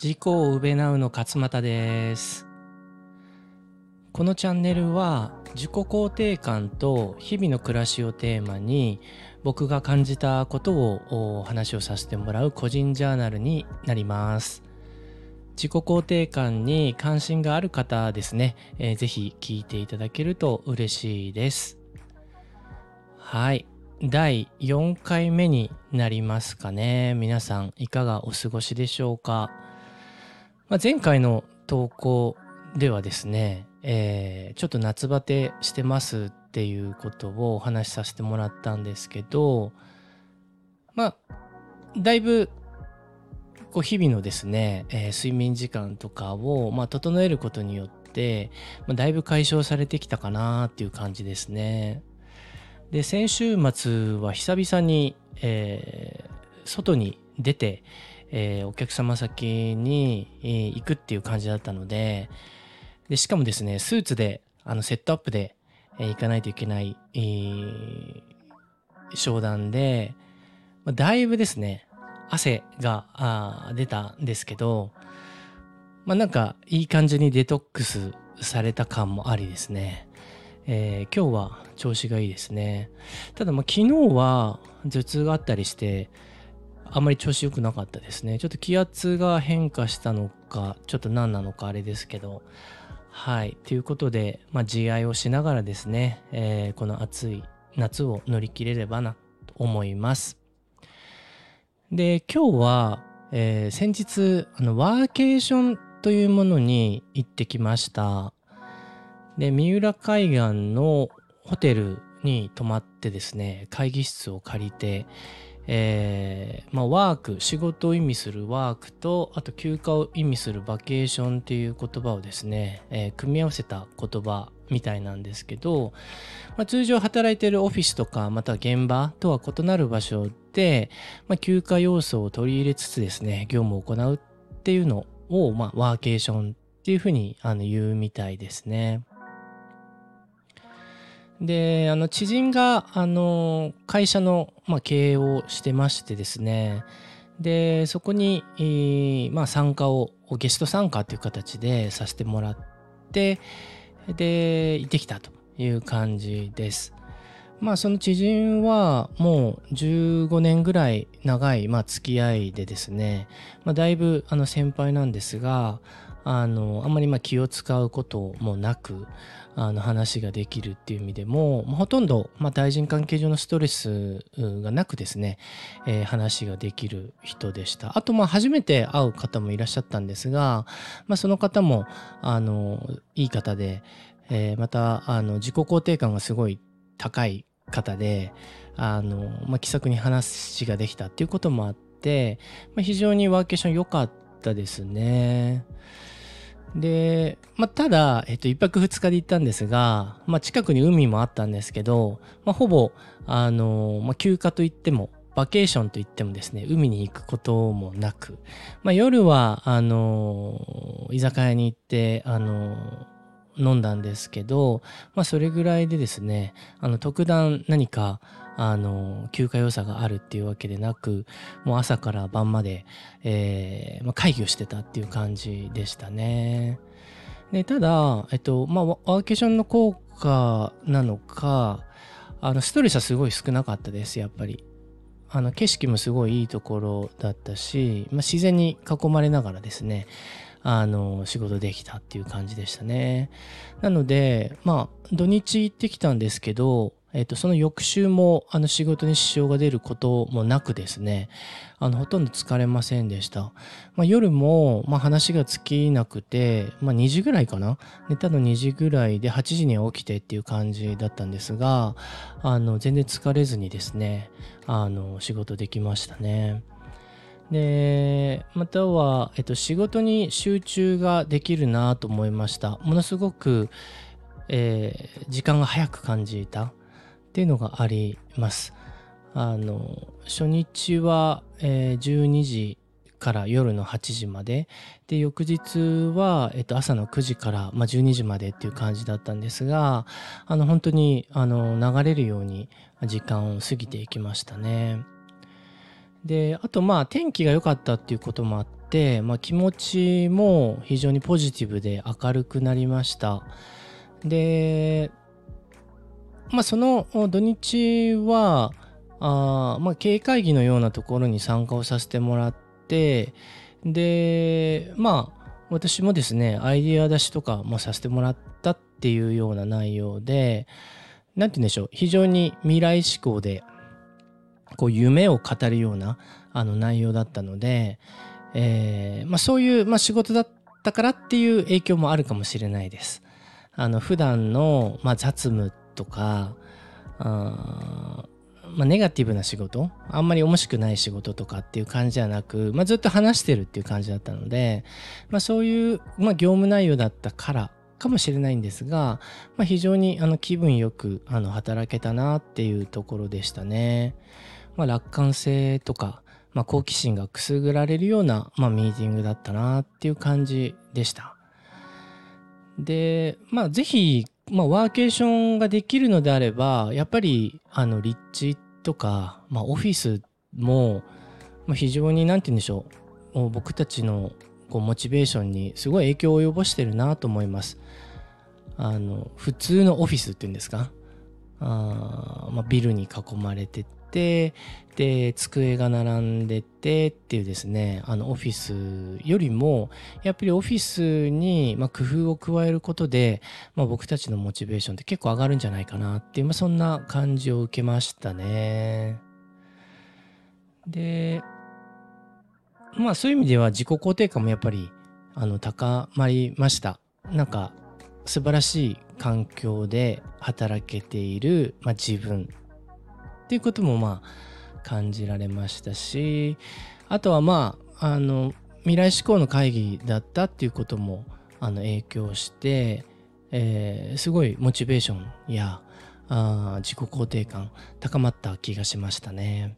自己をうべなうの勝俣です。このチャンネルは自己肯定感と日々の暮らしをテーマに僕が感じたことをお話をさせてもらう個人ジャーナルになります。自己肯定感に関心がある方ですね、えー、ぜひ聞いていただけると嬉しいです。はい。第4回目になりますかね。皆さんいかがお過ごしでしょうか。まあ、前回の投稿ではですね、えー、ちょっと夏バテしてますっていうことをお話しさせてもらったんですけど、まあ、だいぶこう日々のですね、えー、睡眠時間とかを、まあ、整えることによって、まあ、だいぶ解消されてきたかなっていう感じですね。で先週末は久々に、えー、外に出て、えー、お客様先に、行くっていう感じだったので、で、しかもですね、スーツで、あの、セットアップで、え、行かないといけない、えー、商談で、ま、だいぶですね、汗があ出たんですけど、まあなんかいい感じにデトックスされた感もありですね。えー、今日は調子がいいですね。ただまあ昨日は頭痛があったりして、あまり調子良くなかったですね。ちょっと気圧が変化したのか、ちょっと何なのかあれですけど。はい。ということで、まあ、自愛をしながらですね、えー、この暑い夏を乗り切れればなと思います。で、今日は、えー、先日、あの、ワーケーションというものに行ってきました。で、三浦海岸のホテルに泊まってですね、会議室を借りて、えー、まあ、ワーク仕事を意味するワークとあと休暇を意味するバケーションっていう言葉をですね、えー、組み合わせた言葉みたいなんですけど、まあ、通常働いてるオフィスとかまた現場とは異なる場所で、まあ、休暇要素を取り入れつつですね業務を行うっていうのを、まあ、ワーケーションっていうふうにあの言うみたいですね。で、あの、知人が、あの、会社の、まあ、経営をしてましてですね、で、そこに、まあ、参加を、ゲスト参加という形でさせてもらって、で、行ってきたという感じです。まあ、その知人はもう15年ぐらい長い、まあ、付き合いでですね、まあ、だいぶあの先輩なんですが、あの、あんまりま気を使うこともなく、あの話ができるっていう意味でも、ほとんど、まあ、対人関係上のストレスがなくですね、えー、話ができる人でした。あと、まあ、初めて会う方もいらっしゃったんですが、まあ、その方も、あの、いい方で、えー、また、あの、自己肯定感がすごい高い方で、あの、まあ、気さくに話ができたっていうこともあって、まあ、非常にワーケーション良かったですね。で、まあ、ただ、えっと、一泊二日で行ったんですが、まあ、近くに海もあったんですけど、まあ、ほぼ、あの、まあ、休暇といっても、バケーションといってもですね、海に行くこともなく、まあ、夜は、あの、居酒屋に行って、あの、飲んだんですけど、まあ、それぐらいでですね、あの、特段何か、あの、休暇良さがあるっていうわけでなく、もう朝から晩まで、えー、まあ、会議をしてたっていう感じでしたね。で、ただ、えっと、まあ、ワーケーションの効果なのか、あの、ストレスはすごい少なかったです、やっぱり。あの、景色もすごいいいところだったし、まあ、自然に囲まれながらですね、あの、仕事できたっていう感じでしたね。なので、まあ、土日行ってきたんですけど、えっ、と、その翌週も、あの、仕事に支障が出ることもなくですね、あの、ほとんど疲れませんでした。まあ、夜も、まあ、話が尽きなくて、まあ、2時ぐらいかな？寝たの2時ぐらいで8時には起きてっていう感じだったんですが、あの、全然疲れずにですね、あの、仕事できましたね。で、または、えっと、仕事に集中ができるなと思いました。ものすごく、えー、時間が早く感じた。っていうのがあります。あの、初日は、えー、12時から夜の8時までで翌日は、えっと、朝の9時から、まあ、12時までっていう感じだったんですがあの本当にあの流れるように時間を過ぎていきましたね。であとまあ天気が良かったっていうこともあって、まあ、気持ちも非常にポジティブで明るくなりました。でまあその土日はあまあ経営会議のようなところに参加をさせてもらってでまあ私もですねアイディア出しとかもさせてもらったっていうような内容で何て言うんでしょう非常に未来志向でこう夢を語るようなあの内容だったので、えーまあ、そういう、まあ、仕事だったからっていう影響もあるかもしれないです。あの普段の、まあ、雑務とかあまあ、ネガティブな仕事あんまり面白くない仕事とかっていう感じじゃなく、まあ、ずっと話してるっていう感じだったので、まあ、そういう、まあ、業務内容だったからかもしれないんですが、まあ、非常にあの気分よくあの働けたなっていうところでしたね。まあ、楽観性とか、まあ、好奇心がくすぐられるような、まあ、ミーティングだったなっていう感じでした。で、まあ、ぜひ、まあ、ワーケーションができるのであれば、やっぱり、あの、立地とか、まあ、オフィスも、まあ、非常に、なんて言うんでしょう、僕たちのこうモチベーションにすごい影響を及ぼしてるなと思います。あの、普通のオフィスっていうんですか？あまあ、ビルに囲まれててで机が並んでてっていうですねあのオフィスよりもやっぱりオフィスに、ま、工夫を加えることで、まあ、僕たちのモチベーションって結構上がるんじゃないかなっていう、まあ、そんな感じを受けましたね。でまあそういう意味では自己肯定感もやっぱりあの高まりました。なんか素晴らしい環境で働けている、まあ、自分っていうこともまあ感じられましたしあとはまああの未来志向の会議だったっていうこともあの影響して、えー、すごいモチベーションやあ自己肯定感高まった気がしましたね。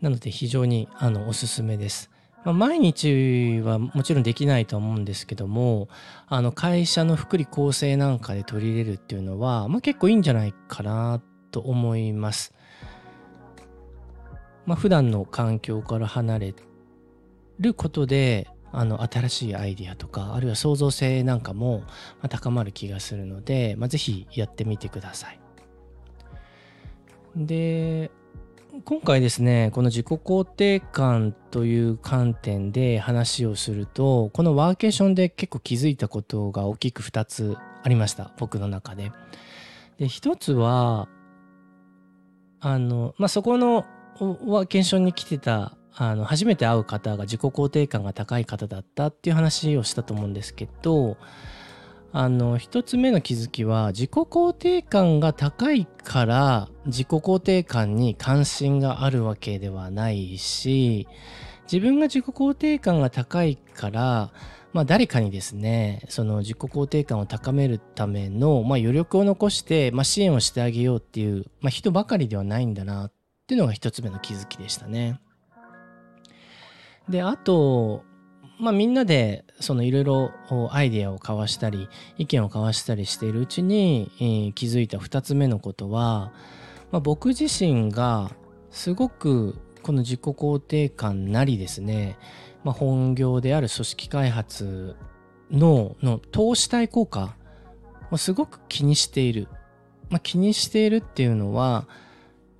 なので非常にあのおすすめです。まあ、毎日はもちろんできないと思うんですけどもあの会社の福利厚生なんかで取り入れるっていうのは、まあ、結構いいんじゃないかなっと思います。まあ、普段の環境から離れることであの新しいアイディアとかあるいは創造性なんかも高まる気がするので、まあ、ぜひやってみてください。で今回ですねこの自己肯定感という観点で話をするとこのワーケーションで結構気づいたことが大きく2つありました僕の中で。で1つはあのまあそこのワーケーションに来てたあの初めて会う方が自己肯定感が高い方だったっていう話をしたと思うんですけどあの一つ目の気づきは自己肯定感が高いから自己肯定感に関心があるわけではないし自分が自己肯定感が高いからまあ、誰かにですねその自己肯定感を高めるための、まあ、余力を残して、まあ、支援をしてあげようっていう、まあ、人ばかりではないんだなっていうのが一つ目の気づきでしたね。であとまあ、みんなでそのいろいろアイデアを交わしたり意見を交わしたりしているうちに、えー、気づいた2つ目のことは、まあ、僕自身がすごくこの自己肯定感なりですね、まあ、本業である組織開発のの投資対効果をすごく気にしている、まあ、気にしているっていうのは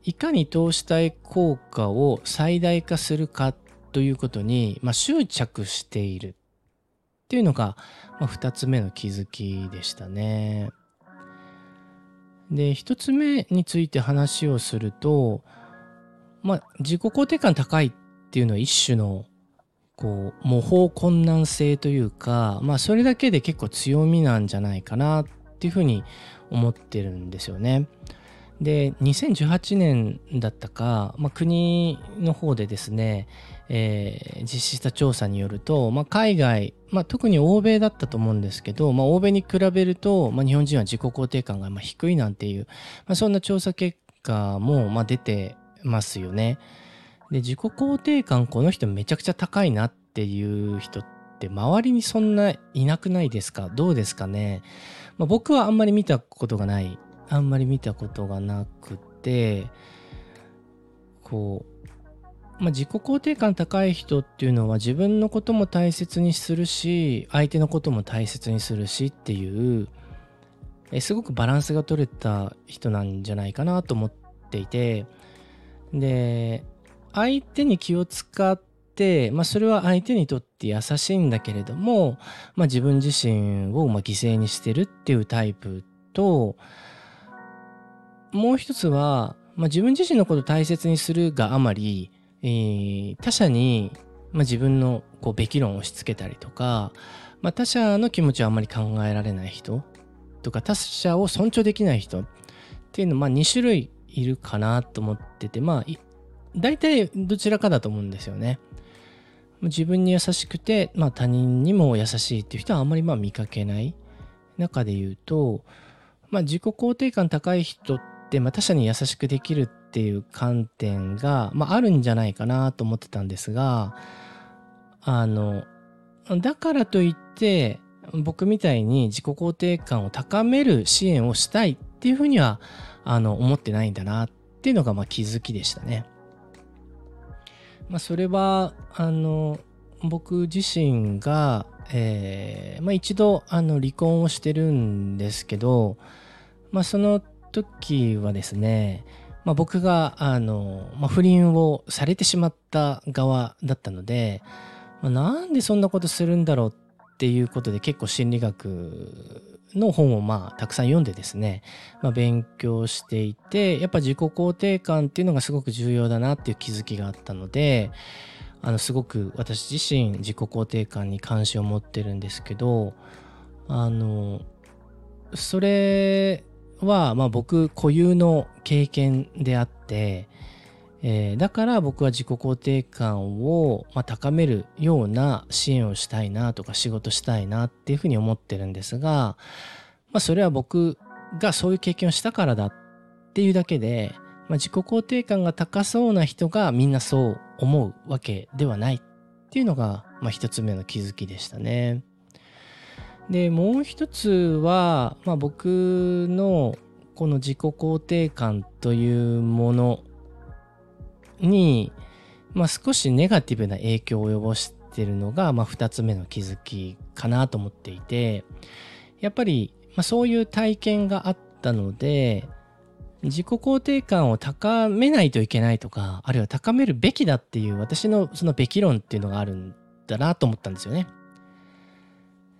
いかに投資対効果を最大化するかということに、まあ、執着しているっていうのが、まあ、2つ目の気づきでしたね。で1つ目について話をすると、まあ、自己肯定感高いっていうのは一種のこう模倣困難性というか、まあ、それだけで結構強みなんじゃないかなっていうふうに思ってるんですよね。で2018年だったか、まあ、国の方でですね、えー、実施した調査によると、まあ、海外、まあ、特に欧米だったと思うんですけど、まあ、欧米に比べると、まあ、日本人は自己肯定感がまあ低いなんていう、まあ、そんな調査結果もまあ出てますよね。で自己肯定感この人めちゃくちゃ高いなっていう人って周りにそんないなくないですか？どうですかね、まあ、僕はあんまり見たことがない。あんまり見たことがなくてこう、まあ、自己肯定感高い人っていうのは自分のことも大切にするし相手のことも大切にするしっていうえすごくバランスが取れた人なんじゃないかなと思っていて。で相手に気を使って、まあ、それは相手にとって優しいんだけれども、まあ、自分自身をま犠牲にしてるっていうタイプともう一つは、まあ、自分自身のことを大切にするがあまり、えー、他者に、まあ、自分のこうべき論を押し付けたりとか、まあ、他者の気持ちをあまり考えられない人とか他者を尊重できない人っていうのまあ2種類いるかなと思っててまあ大体どちらかだと思うんですよね。自分に優しくて、まあ、他人にも優しいっていう人はあんまりまあ見かけない中で言うと、まあ、自己肯定感高い人って、まあ、他者に優しくできるっていう観点が、まあ、あるんじゃないかなと思ってたんですがあのだからといって僕みたいに自己肯定感を高める支援をしたいっていうふうにはあの思ってないんだなっていうのがまあ気づきでしたね。まあ、それはあの僕自身が、えーまあ、一度あの離婚をしてるんですけど、まあ、その時はですね、まあ、僕があの、まあ、不倫をされてしまった側だったので、まあ、なんでそんなことするんだろうっていうことで結構心理学の本をまあたくさん読んでですね、まあ、勉強していてやっぱ自己肯定感っていうのがすごく重要だなっていう気づきがあったのであのすごく私自身自己肯定感に関心を持ってるんですけどあのそれはまあ僕固有の経験であってえー、だから僕は自己肯定感を、まあ、高めるような支援をしたいなとか仕事したいなっていうふうに思ってるんですが、まあ、それは僕がそういう経験をしたからだっていうだけで、まあ、自己肯定感が高そうな人がみんなそう思うわけではないっていうのが、まあ、一つ目の気づきでしたね。でもう一つは、まあ、僕のこの自己肯定感というものに、まあ、少しネガティブな影響を及ぼしてるのが、まあ、2つ目の気づきかなと思っていてやっぱり、まあ、そういう体験があったので自己肯定感を高めないといけないとかあるいは高めるべきだっていう私のそのべき論っていうのがあるんだなと思ったんですよね。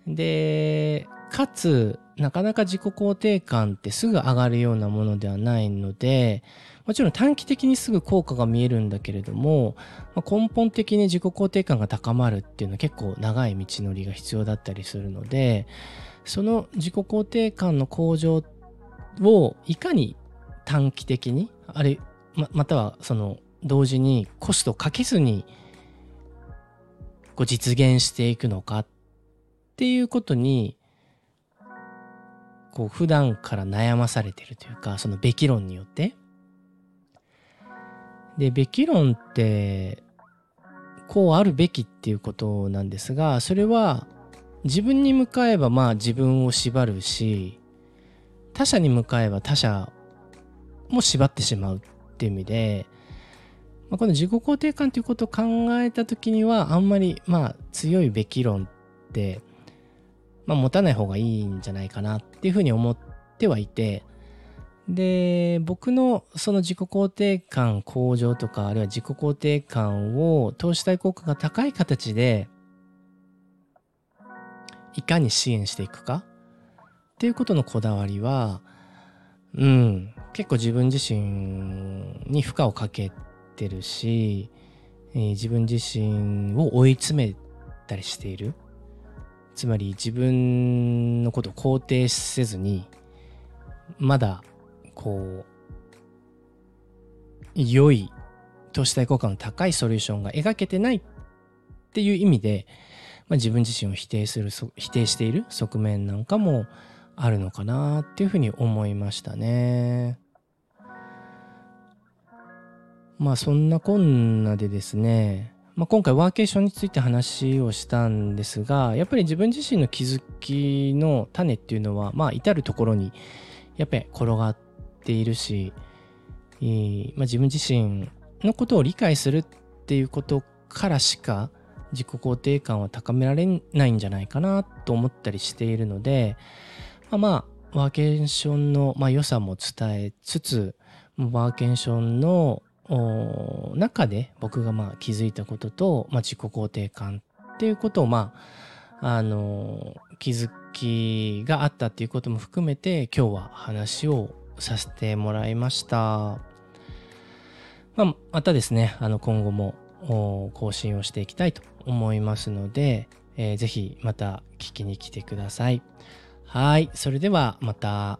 でかつなかなか自己肯定感ってすぐ上がるようなものではないのでもちろん短期的にすぐ効果が見えるんだけれども、まあ、根本的に自己肯定感が高まるっていうのは結構長い道のりが必要だったりするのでその自己肯定感の向上をいかに短期的にあれままたはその同時にコストをかけずにこう実現していくのかっていうことにこう普段から悩まされてるというかそのべき論によって。でべき論ってこうあるべきっていうことなんですがそれは自分に向かえばまあ自分を縛るし他者に向かえば他者も縛ってしまうっていう意味で、まあ、この自己肯定感ということを考えた時にはあんまりまあ強いべき論ってまあ、持たない方がいいんじゃないかなっていうふうに思ってはいて。で僕のその自己肯定感向上とかあるいは自己肯定感を投資対効果が高い形でいかに支援していくか。っていうことのこだわりはうん結構自分自身に負荷をかけてるし、えー、自分自身を追い詰めたりしている。つまり自分のことを肯定せずにまだこう良い投資対効果の高いソリューションが描けてないっていう意味で、まあ、自分自身を否定する否定している側面なんかもあるのかなっていうふうに思いましたね。まあそんなこんなでですね、まあ、今回ワーケーションについて話をしたんですがやっぱり自分自身の気づきの種っていうのはまあ至る所にやっぱり転がっているし、まあ、自分自身のことを理解するっていうことからしか自己肯定感は高められないんじゃないかなと思ったりしているので、まあ、まあワーケーションの、まあ、良さも伝えつつワーケーションの中で僕がまあ気づいたことと、まあ、自己肯定感っていうことをまああの気づきがあったっていうことも含めて今日は話をさせてもらいました。まあ、またですね、あの今後も更新をしていきたいと思いますので、えー、ぜひまた聞きに来てください。はい。それではまた。